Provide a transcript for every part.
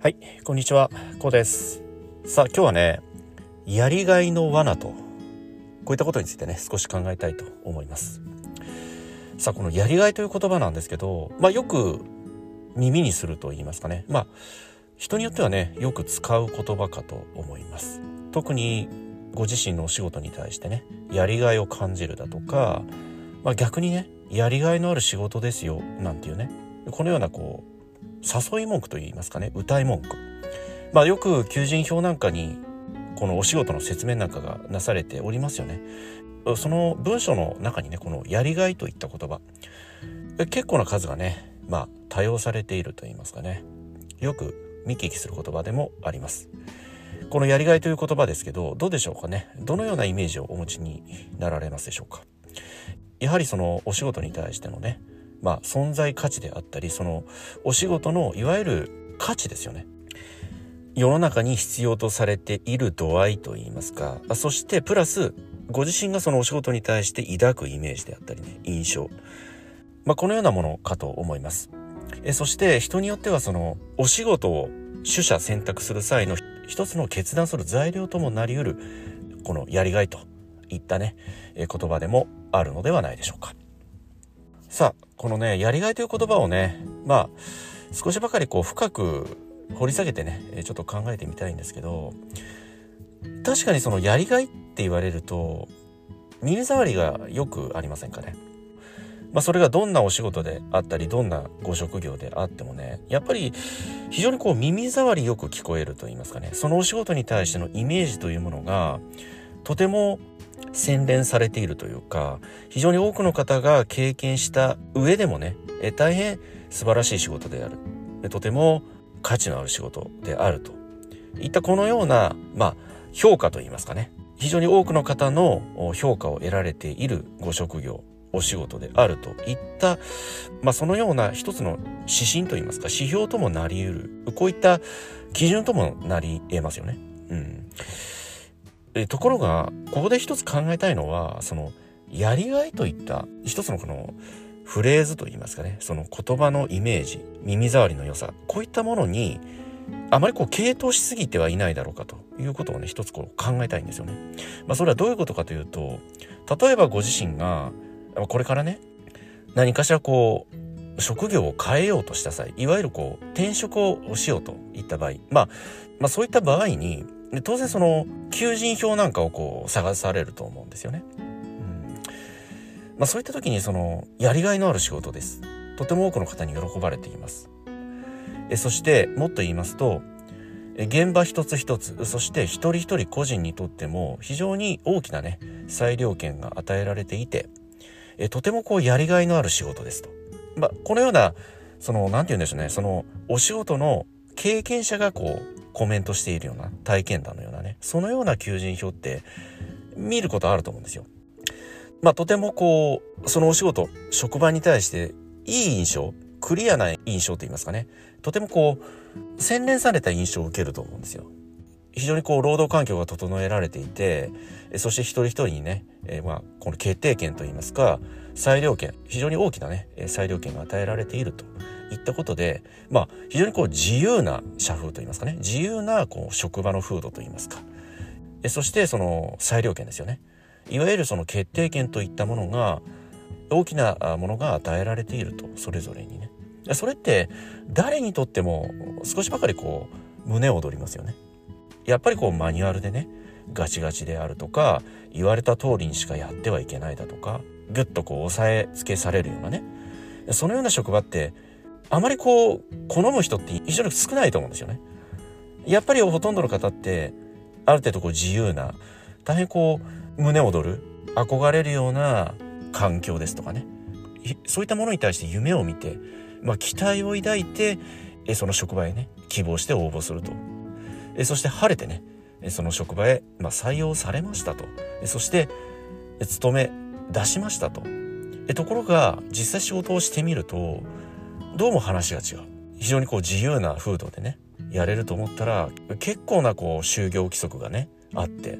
はい、こんにちは、こうです。さあ、今日はね、やりがいの罠と、こういったことについてね、少し考えたいと思います。さあ、このやりがいという言葉なんですけど、まあ、よく耳にすると言いますかね。まあ、人によってはね、よく使う言葉かと思います。特に、ご自身のお仕事に対してね、やりがいを感じるだとか、まあ、逆にね、やりがいのある仕事ですよ、なんていうね、このようなこう、誘い文句といいますかね。歌い文句。まあよく求人票なんかにこのお仕事の説明なんかがなされておりますよね。その文章の中にねこのやりがいといった言葉。結構な数がねまあ多用されていると言いますかね。よく見聞きする言葉でもあります。このやりがいという言葉ですけどどうでしょうかね。どのようなイメージをお持ちになられますでしょうか。やはりそのお仕事に対してのねまあ、存在価値であったりそのお仕事のいわゆる価値ですよね。世の中に必要とされている度合いといいますか。そしてプラスご自身がそのお仕事に対して抱くイメージであったりね印象、まあ、このようなものかと思います。えそして人によってはそのお仕事を取捨選択する際の一つの決断する材料ともなりうるこのやりがいといったね言葉でもあるのではないでしょうか。さあこのねやりがいという言葉をねまあ少しばかりこう深く掘り下げてねちょっと考えてみたいんですけど確かにそのやりがいって言われると耳障りがよくありませんかね？まあそれがどんなお仕事であったりどんなご職業であってもねやっぱり非常にこう耳障りよく聞こえると言いますかねそのお仕事に対してのイメージというものがとても洗練されているというか非常に多くの方が経験した上でもね大変素晴らしい仕事である。とても価値のある仕事であると。いったこのような、まあ、評価といいますかね。非常に多くの方の評価を得られているご職業お仕事であると。いった、まあ、そのような一つの指針といいますか指標ともなり得る。こういった基準ともなり得ますよね。うん。えところがここで一つ考えたいのはそのやりがいといった一つのこのフレーズといいますかねその言葉のイメージ耳障りの良さこういったものにあまりこう傾倒しすぎてはいないだろうかということをね一つこう考えたいんですよね。まあ、それはどういうことかというと例えばご自身がこれからね何かしらこう職業を変えようとした際いわゆるこう転職をしようといった場合、まあ、まあそういった場合にで当然その求人票なんかをこう探されると思うんですよね。うんまあ、そういった時にそのやりがいのある仕事です。とても多くの方に喜ばれています。えそしてもっと言いますと現場一つ一つそして一人一人個人にとっても非常に大きなね裁量権が与えられていてえとてもこうやりがいのある仕事ですと。まあ、このようなその何て言うんでしょうねそのお仕事の経験者がこうコメントしているような体験談のようなねそのような求人票って見ることあると思うんですよ。まあとてもこうそのお仕事職場に対していい印象クリアな印象と言いますかねとてもこう洗練された印象を受けると思うんですよ。非常にこう労働環境が整えられていてそして一人一人にね、えー、まあこの決定権といいますか裁量権非常に大きなね裁量権が与えられているといったことで、まあ、非常にこう自由な社風といいますかね。自由なこう職場の風土といいますか。そしてその裁量権ですよね。いわゆるその決定権といったものが大きなものが与えられていると。それぞれにね。それって誰にとっても少しばかりこう胸躍りますよね。やっぱりこうマニュアルでねガチガチであるとか言われた通りにしかやってはいけないだとかぐっとこう押さえつけされるようなね。そのような職場ってあまりこう好む人って非常に少ないと思うんですよね。やっぱりほとんどの方ってある程度こう自由な大変こう胸躍る憧れるような環境ですとかね。そういったものに対して夢を見て、まあ、期待を抱いてその職場へね希望して応募すると。そして晴れてねその職場へ、まあ、採用されましたと。そして勤め出しましたと。ところが実際仕事をしてみるとどうも話が違う。非常にこう自由な風土でねやれると思ったら結構なこう就業規則がねあって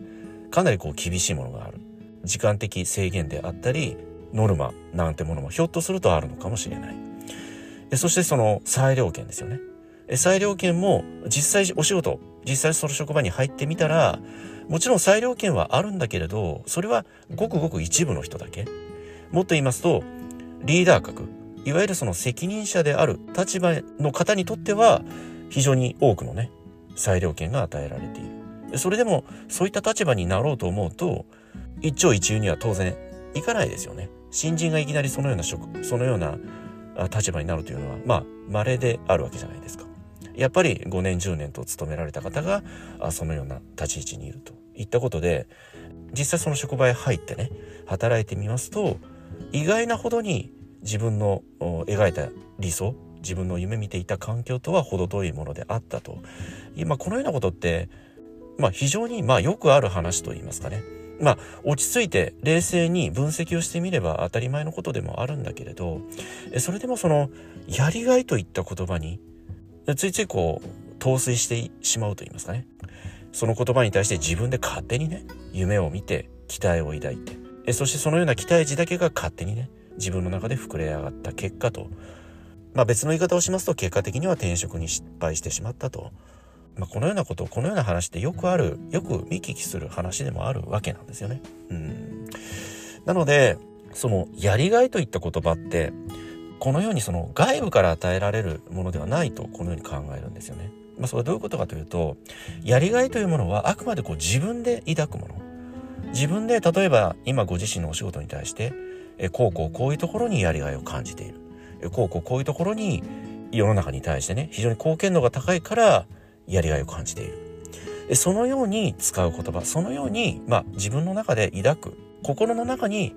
かなりこう厳しいものがある。時間的制限であったりノルマなんてものもひょっとするとあるのかもしれない。でそしてその裁量権ですよね。裁量権も実際お仕事、実際その職場に入ってみたら、もちろん裁量権はあるんだけれど、それはごくごく一部の人だけ。もっと言いますと、リーダー格、いわゆるその責任者である立場の方にとっては、非常に多くのね、裁量権が与えられている。それでも、そういった立場になろうと思うと、一朝一夕には当然いかないですよね。新人がいきなりそのような職、そのような立場になるというのは、まあ、稀であるわけじゃないですか。やっぱり5年10年と勤められた方がそのような立ち位置にいるといったことで実際その職場へ入ってね働いてみますと意外なほどに自分の描いた理想自分の夢見ていた環境とは程遠いものであったと。今このようなことって、まあ、非常にまあよくある話と言いますかね。まあ落ち着いて冷静に分析をしてみれば当たり前のことでもあるんだけれどそれでもそのやりがいといった言葉についついこう陶酔してしまうと言いますかね。その言葉に対して自分で勝手にね夢を見て期待を抱いてそしてそのような期待値だけが勝手にね自分の中で膨れ上がった結果とまあ別の言い方をしますと結果的には転職に失敗してしまったと、まあ、このようなことこのような話ってよくあるよく見聞きする話でもあるわけなんですよね。うんなのでそのやりがいといった言葉ってこのようにその外部から与えられるものではないとこのように考えるんですよね。まあ、それはどういうことかというとやりがいというものはあくまでこう自分で抱くもの自分で例えば今ご自身のお仕事に対してえこうこうこういうところにやりがいを感じているえこうこうこういうところに世の中に対してね非常に貢献度が高いからやりがいを感じているそのように使う言葉そのように、まあ、自分の中で抱く心の中に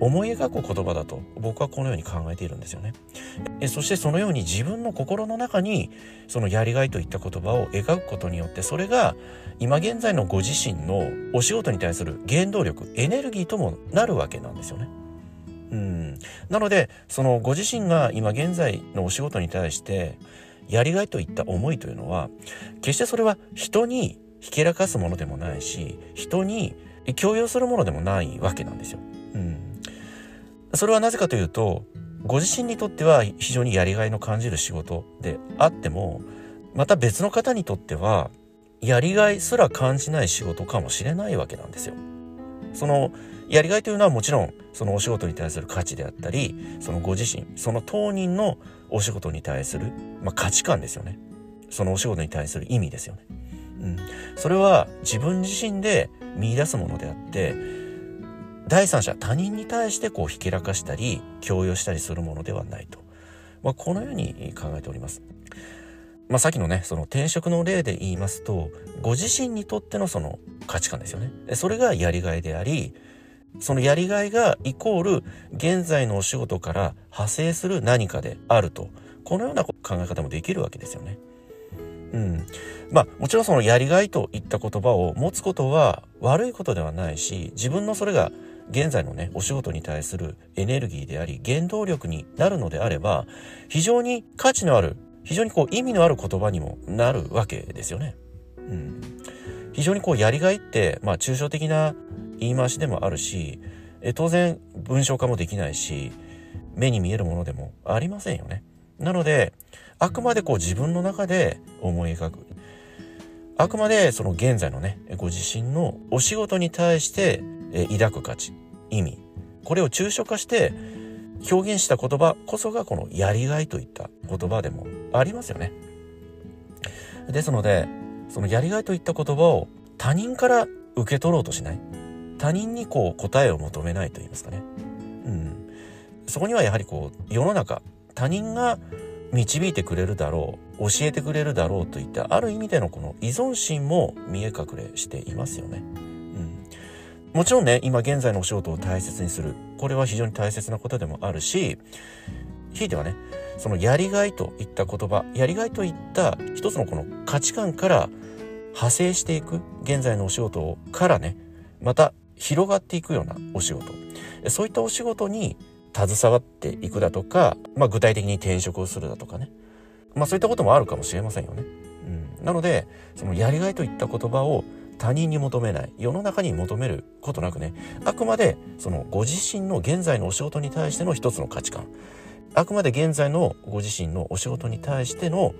思い描く言葉だと僕はこのように考えているんですよね。そしてそのように自分の心の中にそのやりがいといった言葉を描くことによってそれが今現在のご自身のお仕事に対する原動力エネルギーともなるわけなんですよね。うんなのでそのご自身が今現在のお仕事に対してやりがいといった思いというのは決してそれは人にひけらかすものでもないし人に強要するものでもないわけなんですよ。うん、それはなぜかというとご自身にとっては非常にやりがいの感じる仕事であってもまた別の方にとってはやりがいすら感じない仕事かもしれないわけなんですよ。そのやりがいというのはもちろんそのお仕事に対する価値であったりそのご自身その当人のお仕事に対する、まあ、価値観ですよねそのお仕事に対する意味ですよね。うん、それは自分自身で見出すものであって第三者他人に対してこうひけらかしたり強要したりするものではないと、まあ、このように考えております。まあ、さっきのねその転職の例で言いますとご自身にとってのその価値観ですよねそれがやりがいでありそのやりがいがイコール現在のお仕事から派生する何かであるとこのような考え方もできるわけですよね。うん。まあもちろんそのやりがいといった言葉を持つことは悪いことではないし自分のそれが現在のねお仕事に対するエネルギーであり原動力になるのであれば非常に価値のある非常にこう意味のある言葉にもなるわけですよね。うん、非常にこうやりがいってまあ抽象的な言い回しでもあるしえ当然文章化もできないし目に見えるものでもありませんよね。なのであくまでこう自分の中で思い描く。あくまでその現在のね、ご自身のお仕事に対して抱く価値、意味、これを抽象化して表現した言葉こそがこのやりがいといった言葉でもありますよね。ですので、そのやりがいといった言葉を他人から受け取ろうとしない。他人にこう答えを求めないと言いますかね。うん。そこにはやはりこう世の中、他人が導いてくれるだろう教えてくれるだろうといったある意味でのこの依存心も見え隠れしていますよね。うん、もちろんね今現在のお仕事を大切にするこれは非常に大切なことでもあるしひいてはねそのやりがいといった言葉やりがいといった一つのこの価値観から派生していく現在のお仕事からねまた広がっていくようなお仕事。そういったお仕事に携わっていくだとか、まあ、具体的に転職をするだとかね、まあ、そういったこともあるかもしれませんよね。うん、なのでそのやりがいといった言葉を他人に求めない世の中に求めることなくねあくまでそのご自身の現在のお仕事に対しての一つの価値観。あくまで現在のご自身のお仕事に対しての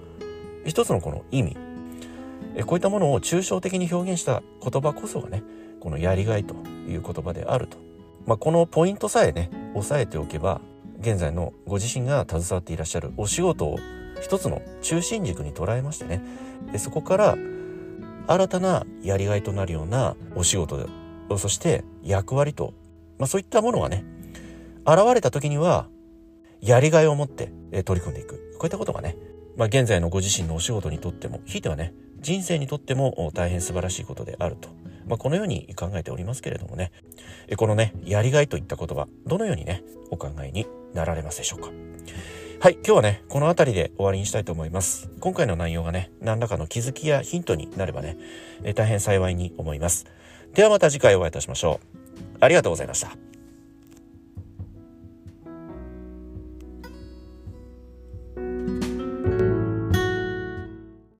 一つのこの意味。こういったものを抽象的に表現した言葉こそがねこのやりがいという言葉であると、まあ、このポイントさえね押さえておけば現在のご自身が携わっていらっしゃるお仕事を一つの中心軸に捉えましてね。でそこから新たなやりがいとなるようなお仕事そして役割と、まあ、そういったものがね現れた時にはやりがいを持って取り組んでいく。こういったことがね、まあ、現在のご自身のお仕事にとってもひいてはね人生にとっても大変素晴らしいことであると、まあ、このように考えておりますけれどもねこのねやりがいといった言葉どのようにねお考えになられますでしょうかはい、今日はね、この辺りで終わりにしたいと思います。今回の内容がね、何らかの気づきやヒントになればね、え大変幸いに思います。ではまた次回お会いいたしましょう。ありがとうございました。